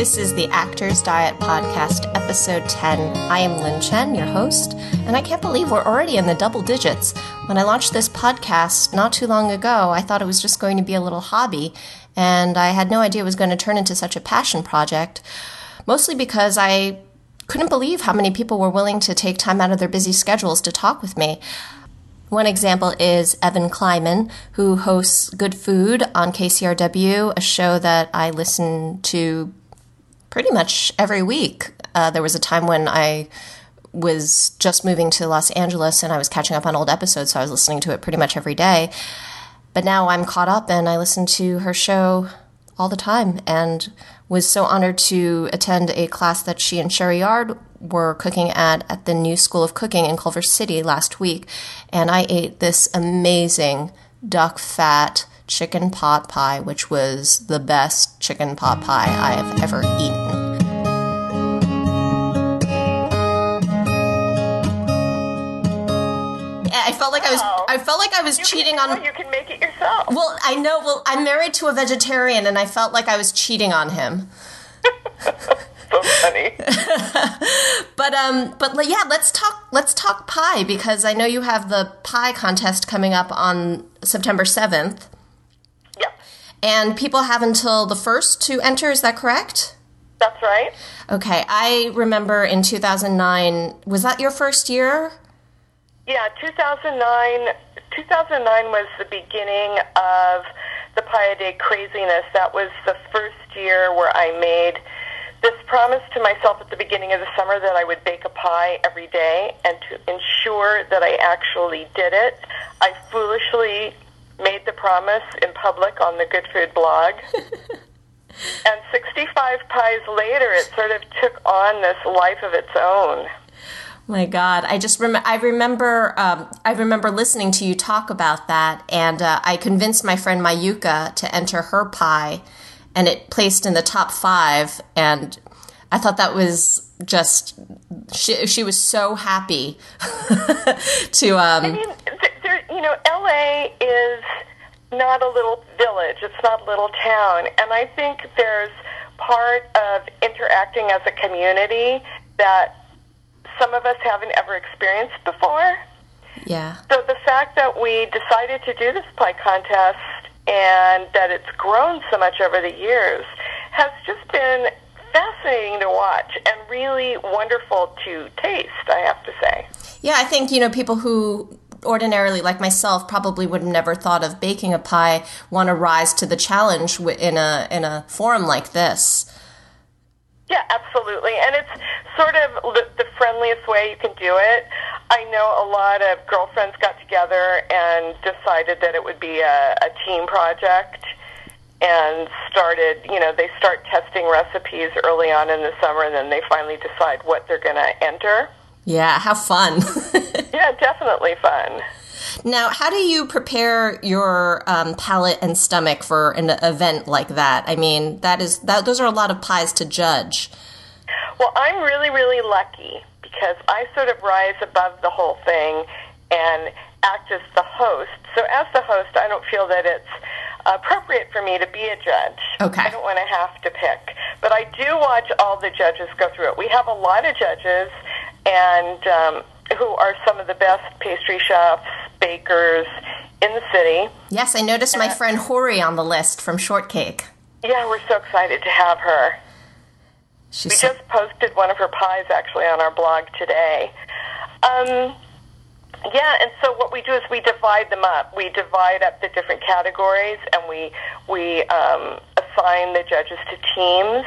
This is the Actors Diet Podcast, episode 10. I am Lynn Chen, your host, and I can't believe we're already in the double digits. When I launched this podcast not too long ago, I thought it was just going to be a little hobby, and I had no idea it was going to turn into such a passion project, mostly because I couldn't believe how many people were willing to take time out of their busy schedules to talk with me. One example is Evan Kleiman, who hosts Good Food on KCRW, a show that I listen to pretty much every week. Uh, there was a time when I was just moving to Los Angeles and I was catching up on old episodes, so I was listening to it pretty much every day. But now I'm caught up and I listen to her show all the time and was so honored to attend a class that she and Sherry Yard were cooking at at the new School of Cooking in Culver City last week. And I ate this amazing duck fat chicken pot pie, which was the best chicken pot pie I have ever eaten. I felt like I was I felt like I was You cheating can, on You can make it yourself. Well, I know. Well, I'm married to a vegetarian and I felt like I was cheating on him. so funny. But um but yeah, let's talk let's talk pie because I know you have the pie contest coming up on September 7th yep, and people have until the 1st to enter, is that correct? that's right. Okay, I remember in 2009, was that your first year? Yeah, 2009. 2009 was the beginning of the Pie a Day craziness. That was the first year where I made this promise to myself at the beginning of the summer that I would bake a pie every day, and to ensure that I actually did it, I foolishly made the promise in public on the Good Food blog. and 65 pies later, it sort of took on this life of its own. My God, I just rem- I remember um, I remember listening to you talk about that, and uh, I convinced my friend Mayuka to enter her pie, and it placed in the top five, and I thought that was just she she was so happy to I um, mean, th- you know, LA is not a little village. It's not a little town, and I think there's part of interacting as a community that some of us haven't ever experienced before. yeah So the fact that we decided to do this pie contest and that it's grown so much over the years has just been fascinating to watch and really wonderful to taste, I have to say. yeah I think you know people who ordinarily like myself probably would have never thought of baking a pie want to rise to the challenge in a in a forum like this. Yeah, absolutely. And it's sort of the, friendliest way you can do it. I know a lot of girlfriends got together and decided that it would be a, a team project and started, you know, they start testing recipes early on in the summer and then they finally decide what they're going to enter. Yeah, how fun. Yeah, definitely fun. now, how do you prepare your um, palate and stomach for an event like that? I mean, that is that those are a lot of pies to judge. Well, I'm really, really lucky because I sort of rise above the whole thing and act as the host. So, as the host, I don't feel that it's appropriate for me to be a judge. Okay. I don't want to have to pick. But I do watch all the judges go through it. We have a lot of judges and um, who are some of the best pastry chefs, bakers in the city. Yes, I noticed my friend Hourie on the list from Shortcake. Yeah, we're so excited to have her. She's We so, just posted one of her pies actually on our blog today. Um, yeah, and so what we do is we divide them up. We divide up the different categories, and we we um, assign the judges to teams.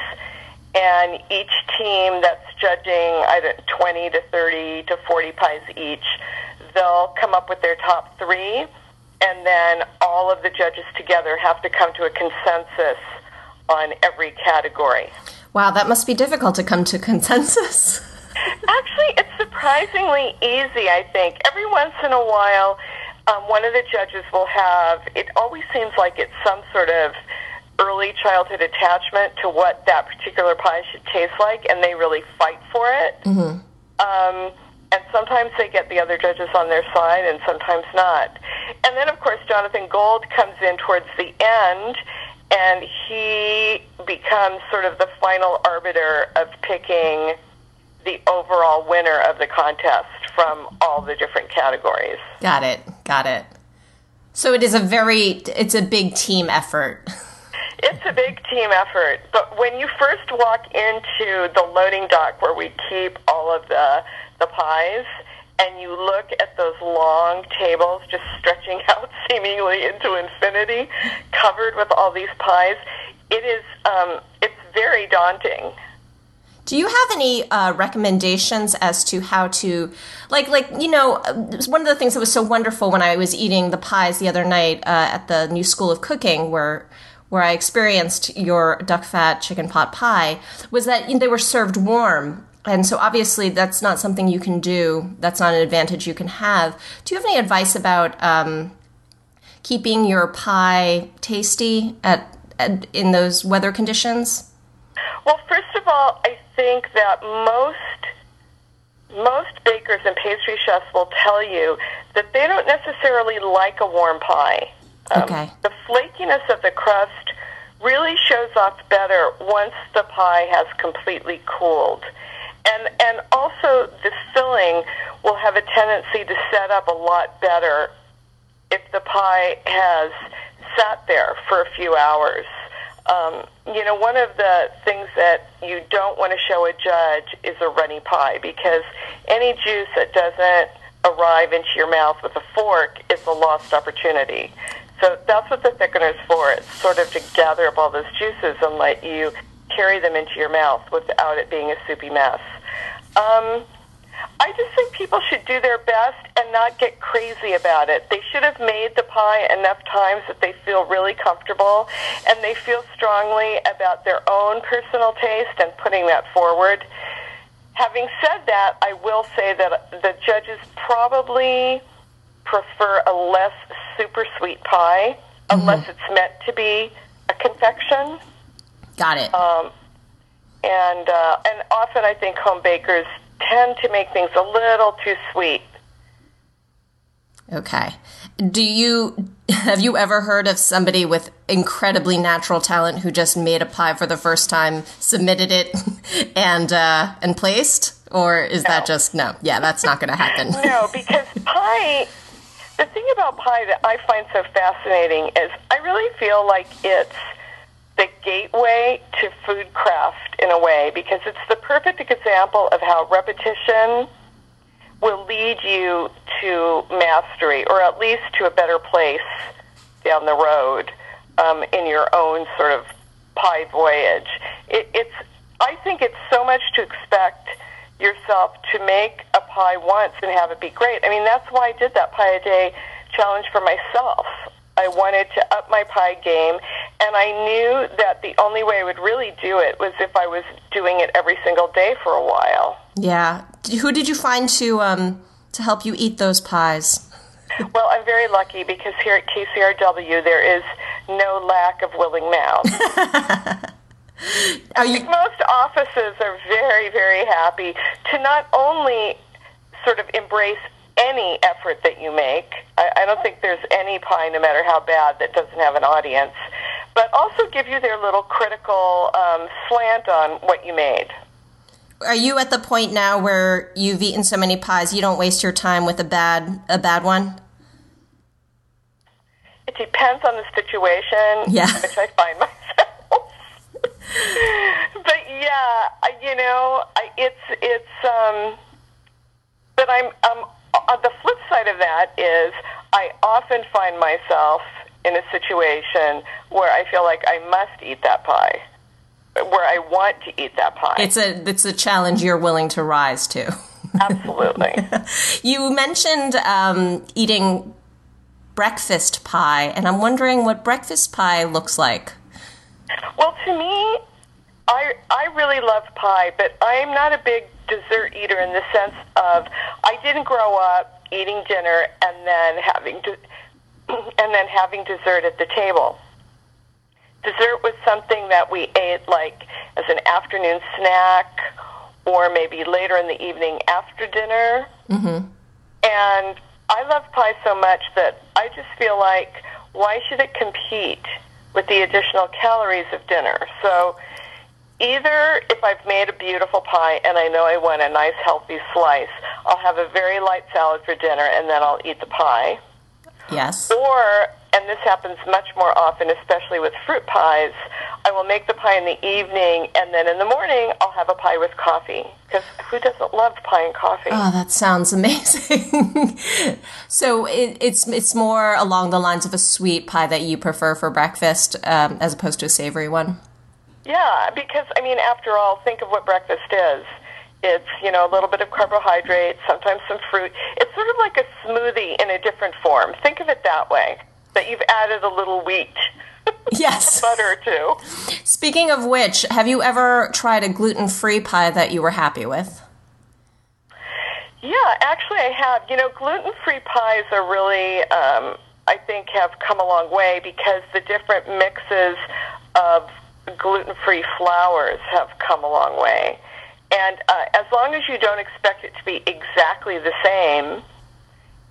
And each team that's judging either 20 to 30 to 40 pies each, they'll come up with their top three, and then all of the judges together have to come to a consensus on every category. wow, that must be difficult to come to consensus. Actually, it's surprisingly easy, I think. Every once in a while, um, one of the judges will have, it always seems like it's some sort of early childhood attachment to what that particular pie should taste like, and they really fight for it. Mm-hmm. Um, and sometimes they get the other judges on their side, and sometimes not. And then, of course, Jonathan Gold comes in towards the end, and he becomes sort of the final arbiter of picking the overall winner of the contest from all the different categories. Got it. Got it. So it is a very it's a big team effort. It's a big team effort, but when you first walk into the loading dock where we keep all of the the pies, and you look at those long tables just stretching out seemingly into infinity, covered with all these pies, it is um, it's very daunting. Do you have any uh, recommendations as to how to, like, like you know, one of the things that was so wonderful when I was eating the pies the other night uh, at the New School of Cooking, where where I experienced your duck fat chicken pot pie, was that they were served warm. And so obviously that's not something you can do. That's not an advantage you can have. Do you have any advice about um, keeping your pie tasty at, at in those weather conditions? Well, first of all, I think that most most bakers and pastry chefs will tell you that they don't necessarily like a warm pie. Um, okay. The flakiness of the crust really shows off better once the pie has completely cooled. And and also the filling will have a tendency to set up a lot better if the pie has sat there for a few hours. Um, you know, one of the things that you don't want to show a judge is a runny pie because any juice that doesn't arrive into your mouth with a fork is a lost opportunity. So that's what the thickener is for. It's sort of to gather up all those juices and let you carry them into your mouth without it being a soupy mess. Um, I just think people should do their best and not get crazy about it. They should have made the pie enough times that they feel really comfortable and they feel strongly about their own personal taste and putting that forward. Having said that, I will say that the judges probably prefer a less super sweet pie mm-hmm. unless it's meant to be a confection. Got it. Um, and uh, and often I think home bakers tend to make things a little too sweet. Okay. Do you have you ever heard of somebody with incredibly natural talent who just made a pie for the first time, submitted it, and uh, and placed, or is no. that just no? Yeah, that's not going to happen. no, because pie. The thing about pie that I find so fascinating is I really feel like it's the gateway to food craft in a way because it's the perfect example of how repetition will lead you to mastery or at least to a better place down the road um, in your own sort of pie voyage. It, it's I think it's so much to expect yourself to make a pie once and have it be great. I mean, that's why I did that pie a day challenge for myself. I wanted to up my pie game, and I knew that the only way I would really do it was if I was doing it every single day for a while. Yeah. Who did you find to um, to help you eat those pies? Well, I'm very lucky because here at KCRW there is no lack of willing mouths. are you... Most offices are very, very happy to not only sort of embrace any effort that you make. I, I don't think there's any pie, no matter how bad, that doesn't have an audience. But also give you their little critical um, slant on what you made. Are you at the point now where you've eaten so many pies you don't waste your time with a bad a bad one? It depends on the situation, yeah. which I find myself. But yeah, you know, it's it's um but I'm I'm uh, the flip side of that is I often find myself in a situation where I feel like I must eat that pie, where I want to eat that pie. It's a it's a challenge you're willing to rise to. Absolutely. you mentioned um, eating breakfast pie, and I'm wondering what breakfast pie looks like. Well, to me, I I really love pie, but I'm not a big dessert eater in the sense of I didn't grow up eating dinner and then having to, and then having dessert at the table. Dessert was something that we ate like as an afternoon snack or maybe later in the evening after dinner. Mm-hmm. And I love pie so much that I just feel like why should it compete with the additional calories of dinner. So either if I've made a beautiful pie and I know I want a nice healthy slice, I'll have a very light salad for dinner and then I'll eat the pie. Yes. Or, and this happens much more often, especially with fruit pies, I will make the pie in the evening and then in the morning I'll have a pie with coffee. Because who doesn't love pie and coffee? Oh, that sounds amazing. so it, it's it's more along the lines of a sweet pie that you prefer for breakfast um, as opposed to a savory one. Yeah, because I mean, after all, think of what breakfast is. It's you know a little bit of carbohydrate, sometimes some fruit. It's sort of like a smoothie in a different form. Think of it that way. That you've added a little wheat. Yes. butter too. Speaking of which, have you ever tried a gluten free pie that you were happy with? Yeah, actually, I have. You know, gluten free pies are really, um, I think, have come a long way because the different mixes of gluten free flours have come a long way. And uh, as long as you don't expect it to be exactly the same,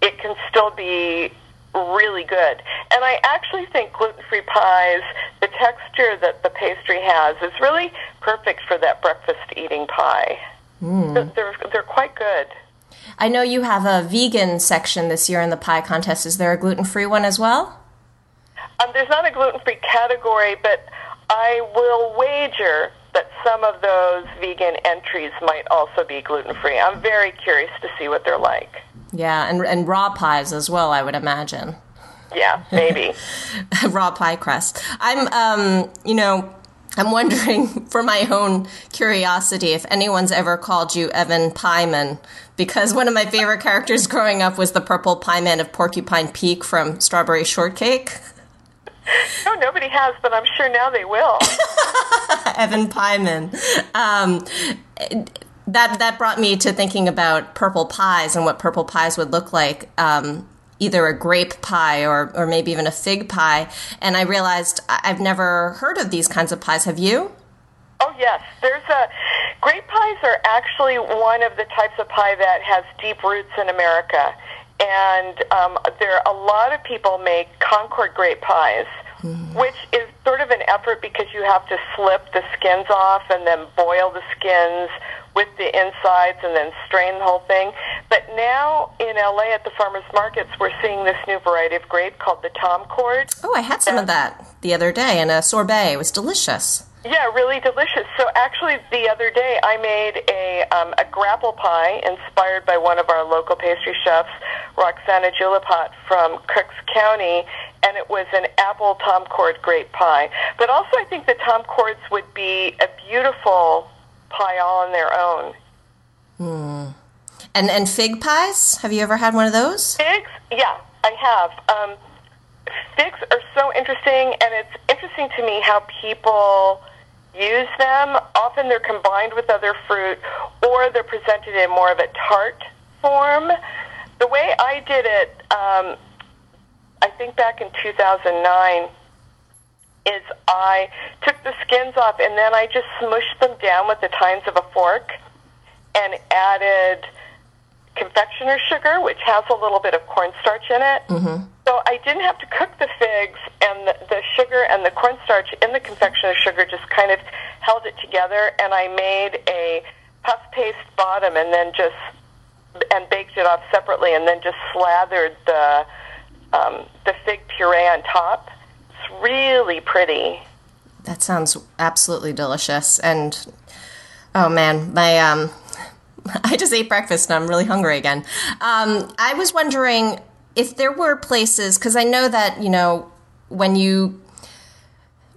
it can still be really good. And I actually think gluten-free pies, the texture that the pastry has is really perfect for that breakfast eating pie. Mm. They're, they're quite good. I know you have a vegan section this year in the pie contest. Is there a gluten-free one as well? Um, there's not a gluten-free category, but I will wager that some of those vegan entries might also be gluten-free. I'm very curious to see what they're like. Yeah, and and raw pies as well, I would imagine. Yeah, maybe. raw pie crust. I'm um, you know, I'm wondering for my own curiosity if anyone's ever called you Evan Pieman because one of my favorite characters growing up was the purple pie man of Porcupine Peak from Strawberry Shortcake. No, nobody has, but I'm sure now they will. Evan Pieman. Um, that that brought me to thinking about purple pies and what purple pies would look like. Um, either a grape pie or, or maybe even a fig pie. And I realized I've never heard of these kinds of pies. Have you? Oh, yes. There's a. Grape pies are actually one of the types of pie that has deep roots in America. And um, there a lot of people make Concord grape pies, mm. which is sort of an effort because you have to slip the skins off and then boil the skins with the insides and then strain the whole thing. But now in LA at the farmers markets, we're seeing this new variety of grape called the Thomcord. Oh, I had some and, of that the other day in a sorbet. It was delicious. Yeah, really delicious. So actually, the other day I made a um, a grapple pie inspired by one of our local pastry chefs, Roxana Jullapat from Cooks County, and it was an apple Thomcord grape pie. But also, I think the Thomcords would be a beautiful pie all on their own. Hmm. And and fig pies? Have you ever had one of those? Figs? Yeah, I have. Um, figs are so interesting, and it's interesting to me how people use them. Often they're combined with other fruit, or they're presented in more of a tart form. The way I did it, um, I think back in 2009 is I took the skins off and then I just smushed them down with the tines of a fork and added confectioner sugar, which has a little bit of cornstarch in it. Mm-hmm. So I didn't have to cook the figs, and the, the sugar and the cornstarch in the confectioner sugar just kind of held it together. And I made a puff paste bottom, and then just and baked it off separately, and then just slathered the um, the fig puree on top It's really pretty. That sounds absolutely delicious. And oh man, my um, I just ate breakfast and I'm really hungry again. Um, I was wondering if there were places because I know that you know when you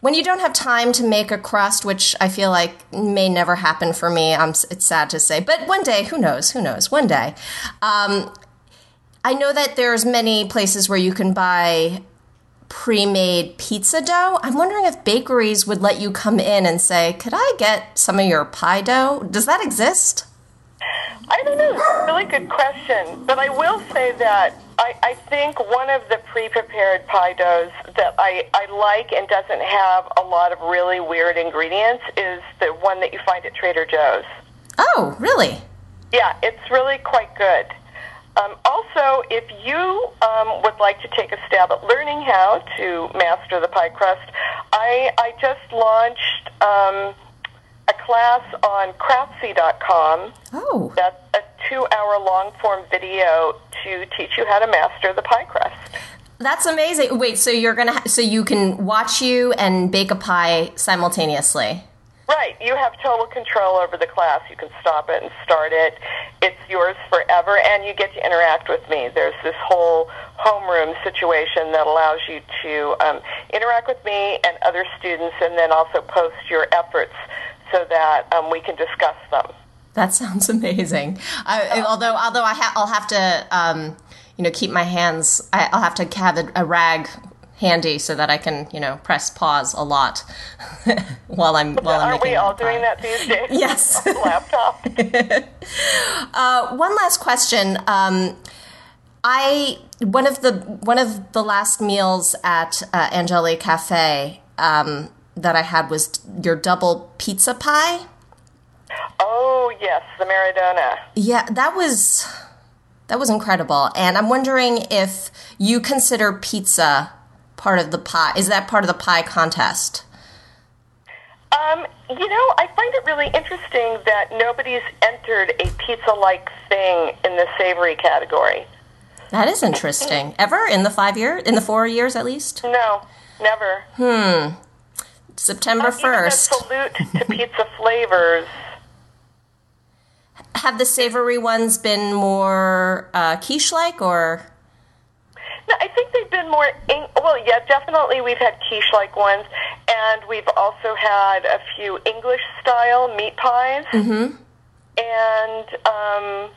when you don't have time to make a crust, which I feel like may never happen for me, I'm, it's sad to say, but one day, who knows? Who knows? One day. Um, I know that there's many places where you can buy pre-made pizza dough. I'm wondering if bakeries would let you come in and say, "Could I get some of your pie dough?" Does that exist? I don't know. It's a really good question. But I will say that I, I think one of the pre-prepared pie doughs that I, I like and doesn't have a lot of really weird ingredients is the one that you find at Trader Joe's. Oh, really? Yeah, it's really quite good. Um, also, if you um, would like to take a stab at learning how to master the pie crust, I, I just launched um, a class on craftsy.com. Oh. That's two hour long form video to teach you how to master the pie crust. That's amazing. Wait, so you're gonna ha- so you can watch you and bake a pie simultaneously. Right, you have total control over the class. You can stop it and start it. It's yours forever, and you get to interact with me. There's this whole homeroom situation that allows you to um, interact with me and other students, and then also post your efforts so that um, we can discuss them. That sounds amazing. I, although, although I ha- I'll have to, um, you know, keep my hands. I, I'll have to have a, a rag handy so that I can, you know, press pause a lot while I'm while I'm Aren't we all doing that these days? Yes. Laptop. Uh, one last question. Um, I one of the one of the last meals at uh, Angeli Cafe um, that I had was your double pizza pie. Oh yes, the Maradona. Yeah, that was that was incredible, and I'm wondering if you consider pizza part of the pie. Is that part of the pie contest? Um, you know, I find it really interesting that nobody's entered a pizza-like thing in the savory category. That is interesting. Ever in the five year, in the four years at least. No, never. Hmm. September first. salute to pizza flavors. Have the savory ones been more uh, quiche-like, or No, I think they've been more. In, well, yeah, definitely we've had quiche-like ones, and we've also had a few English-style meat pies, mm-hmm. and um,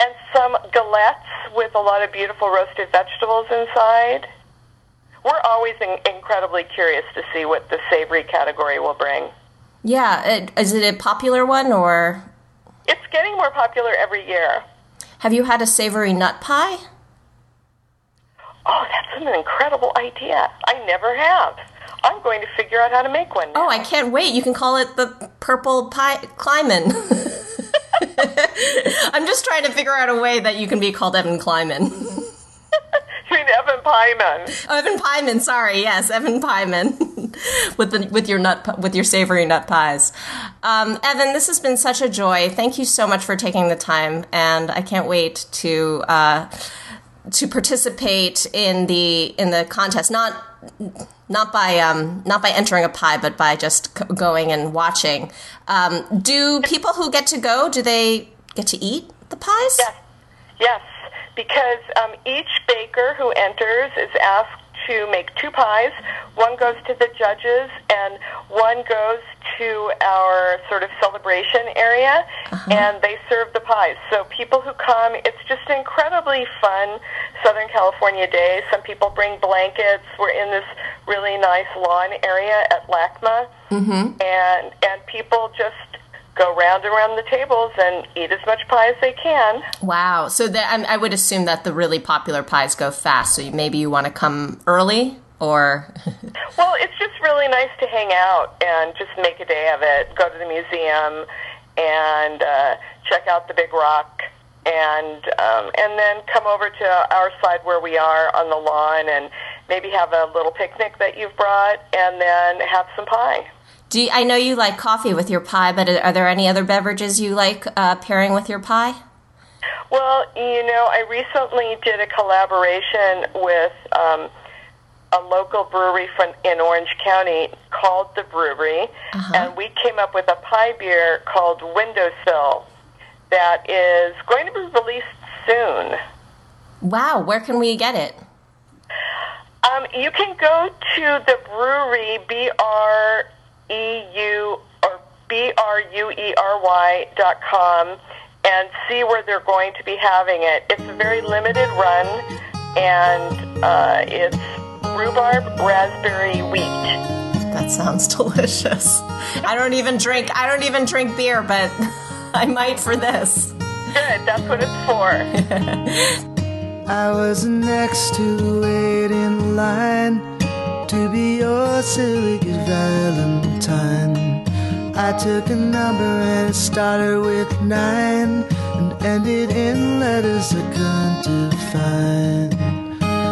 and some galettes with a lot of beautiful roasted vegetables inside. We're always in, incredibly curious to see what the savory category will bring. yeah, is it a popular one, or It's getting more popular every year. have you had a savory nut pie? Oh, that's an incredible idea. I never have. I'm going to figure out how to make one. Oh, now. Oh, I can't wait. You can call it the purple pie Kleiman. I'm just trying to figure out a way that you can be called Evan Kleiman. You mean Evan Pieman? Oh, Evan Pieman. Sorry, yes, Evan Pieman, with the with your nut with your savory nut pies. Um, Evan, this has been such a joy. Thank you so much for taking the time, and I can't wait to uh, to participate in the in the contest. Not not by um, not by entering a pie, but by just c- going and watching. Um, do people who get to go do they get to eat the pies? Yes. Yes. Because um, each baker who enters is asked to make two pies. One goes to the judges, and one goes to our sort of celebration area, uh-huh. and they serve the pies. So people who come, it's just an incredibly fun Southern California day. Some people bring blankets. We're in this really nice lawn area at LACMA, mm-hmm. and and people just go round and round the tables and eat as much pie as they can. Wow. So that I, I would assume that the really popular pies go fast. So you- maybe you want to come early, or Well, it's just really nice to hang out and just make a day of it. Go to the museum and uh, check out the Big Rock, and um, and then come over to our side where we are on the lawn, and maybe have a little picnic that you've brought, and then have some pie. Do you, I know you like coffee with your pie? But are there any other beverages you like uh, pairing with your pie? Well, you know, I recently did a collaboration with um, a local brewery from in Orange County called the Bruery, and we came up with a pie beer called Windowsill that is going to be released soon. Wow. Where can we get it? Um, you can go to the bruery B R E U or B R U E R Y dot com and see where they're going to be having it. It's a very limited run, and uh, it's rhubarb raspberry wheat. That sounds delicious. I don't even drink. I don't even drink beer, but I might for this. Good, that's what it's for. I was next to wait in line to be your silly good Valentine. I took a number and it started with nine, and ended in letters I couldn't define.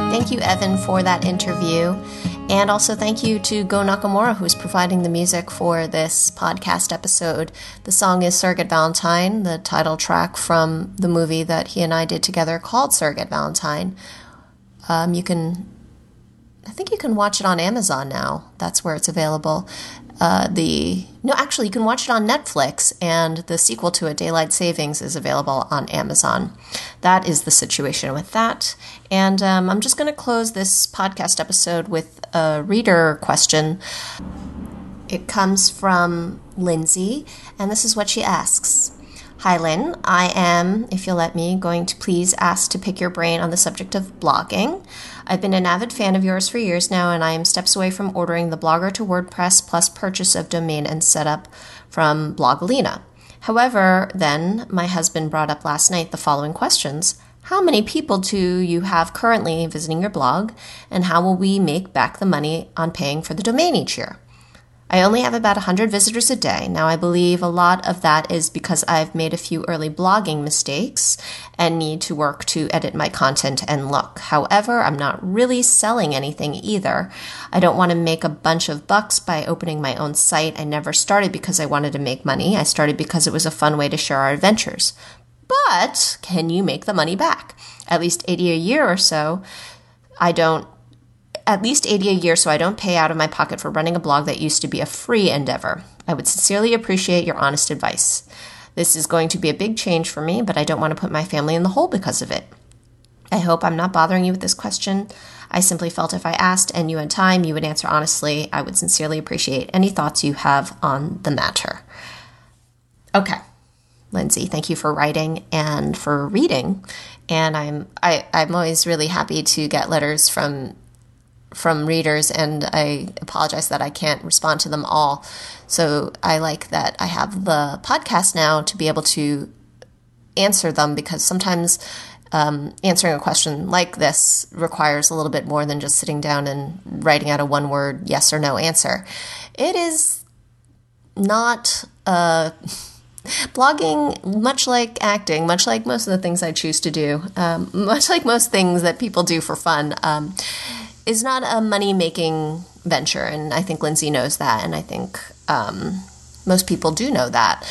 Thank you, Evan, for that interview. And also thank you to Goh Nakamura, who's providing the music for this podcast episode. The song is Surrogate Valentine, the title track from the movie that he and I did together called Surrogate Valentine. Um, you can, I think you can watch it on Amazon now. That's where it's available. Uh, the no, actually, you can watch it on Netflix, and the sequel to it, Daylight Savings, is available on Amazon. That is the situation with that. And um, I'm just going to close this podcast episode with a reader question. It comes from Lindsay, and this is what she asks. Hi, Lynn. I am, if you'll let me, going to please ask to pick your brain on the subject of blogging. I've been an avid fan of yours for years now, and I am steps away from ordering the Blogger to WordPress plus purchase of domain and setup from Blogalina. However, then my husband brought up last night the following questions. How many people do you have currently visiting your blog, and how will we make back the money on paying for the domain each year? I only have about 100 visitors a day. Now, I believe a lot of that is because I've made a few early blogging mistakes and need to work to edit my content and look. However, I'm not really selling anything either. I don't want to make a bunch of bucks by opening my own site. I never started because I wanted to make money. I started because it was a fun way to share our adventures. But can you make the money back? At least 80 a year or so. I don't at least 80 a year so I don't pay out of my pocket for running a blog that used to be a free endeavor. I would sincerely appreciate your honest advice. This is going to be a big change for me, but I don't want to put my family in the hole because of it. I hope I'm not bothering you with this question. I simply felt if I asked and you had time, you would answer honestly. I would sincerely appreciate any thoughts you have on the matter. Okay. Lindsay, thank you for writing and for reading. And I'm I, I'm always really happy to get letters from from readers, and I apologize that I can't respond to them all. So I like that I have the podcast now to be able to answer them because sometimes um, answering a question like this requires a little bit more than just sitting down and writing out a one word yes or no answer. It is not uh, blogging, much like acting, much like most of the things I choose to do, um, much like most things that people do for fun. Um, is not a money making venture. And I think Lindsay knows that. And I think um, most people do know that.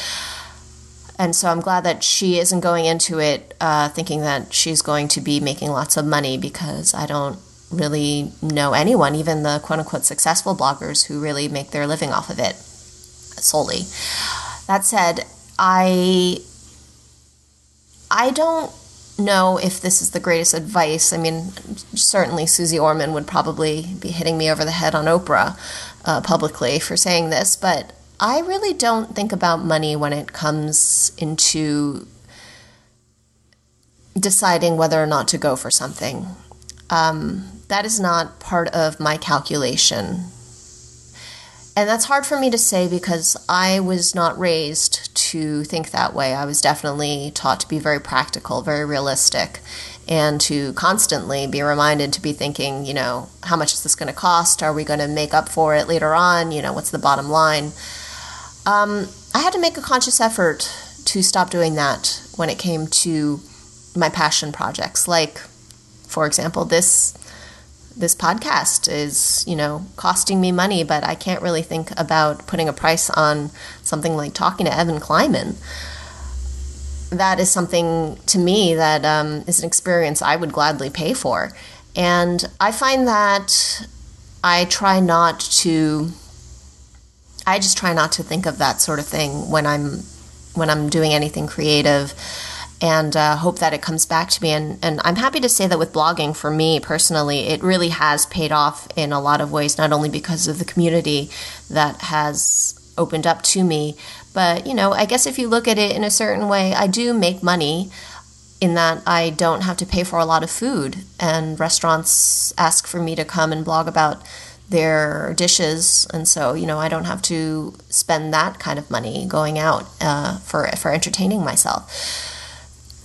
And so I'm glad that she isn't going into it uh, thinking that she's going to be making lots of money because I don't really know anyone, even the quote unquote successful bloggers who really make their living off of it solely. That said, I I don't know if this is the greatest advice. I mean, certainly Suze Orman would probably be hitting me over the head on Oprah uh, publicly for saying this, but I really don't think about money when it comes into deciding whether or not to go for something. Um, that is not part of my calculation. And that's hard for me to say because I was not raised to think that way. I was definitely taught to be very practical, very realistic, and to constantly be reminded to be thinking, you know, how much is this going to cost? Are we going to make up for it later on? You know, what's the bottom line? Um, I had to make a conscious effort to stop doing that when it came to my passion projects, like, for example, this this podcast is, you know, costing me money, but I can't really think about putting a price on something like talking to Evan Kleiman. That is something to me that um, is an experience I would gladly pay for. And I find that I try not to, I just try not to think of that sort of thing when I'm when I'm doing anything creative and uh, hope that it comes back to me. And, and I'm happy to say that with blogging, for me personally, it really has paid off in a lot of ways, not only because of the community that has opened up to me, but, you know, I guess if you look at it in a certain way, I do make money in that I don't have to pay for a lot of food, and restaurants ask for me to come and blog about their dishes, and so you know I don't have to spend that kind of money going out uh, for for entertaining myself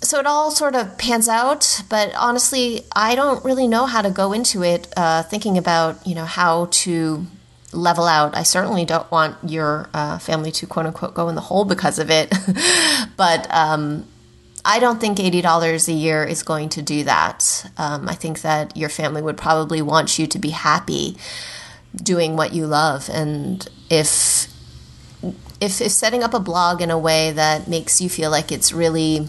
so it all sort of pans out, but honestly, I don't really know how to go into it uh, thinking about, you know, how to level out. I certainly don't want your uh, family to quote unquote go in the hole because of it. but um, I don't think $80 a year is going to do that. Um, I think that your family would probably want you to be happy doing what you love. And if, if, if setting up a blog in a way that makes you feel like it's really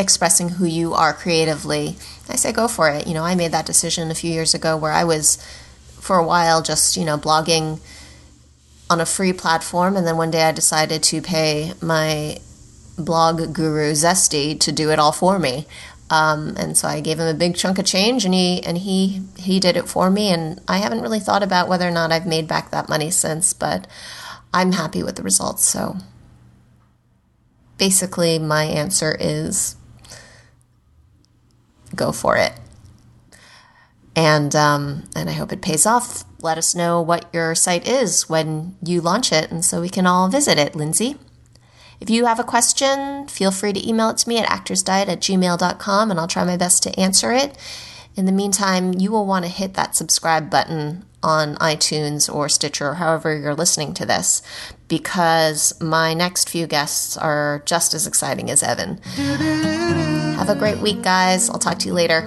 expressing who you are creatively, I say go for it. You know, I made that decision a few years ago where I was, for a while, just, you know, blogging on a free platform. And then one day I decided to pay my blog guru Zesty to do it all for me. Um, and so I gave him a big chunk of change, and he and he he did it for me. And I haven't really thought about whether or not I've made back that money since, but I'm happy with the results. So basically, my answer is go for it. And um, and I hope it pays off. Let us know what your site is when you launch it, and so we can all visit it, Lindsay. If you have a question, feel free to email it to me at actorsdiet at gmail.com and I'll try my best to answer it. In the meantime, you will want to hit that subscribe button on iTunes or Stitcher, or however you're listening to this, because my next few guests are just as exciting as Evan. Have a great week, guys. I'll talk to you later.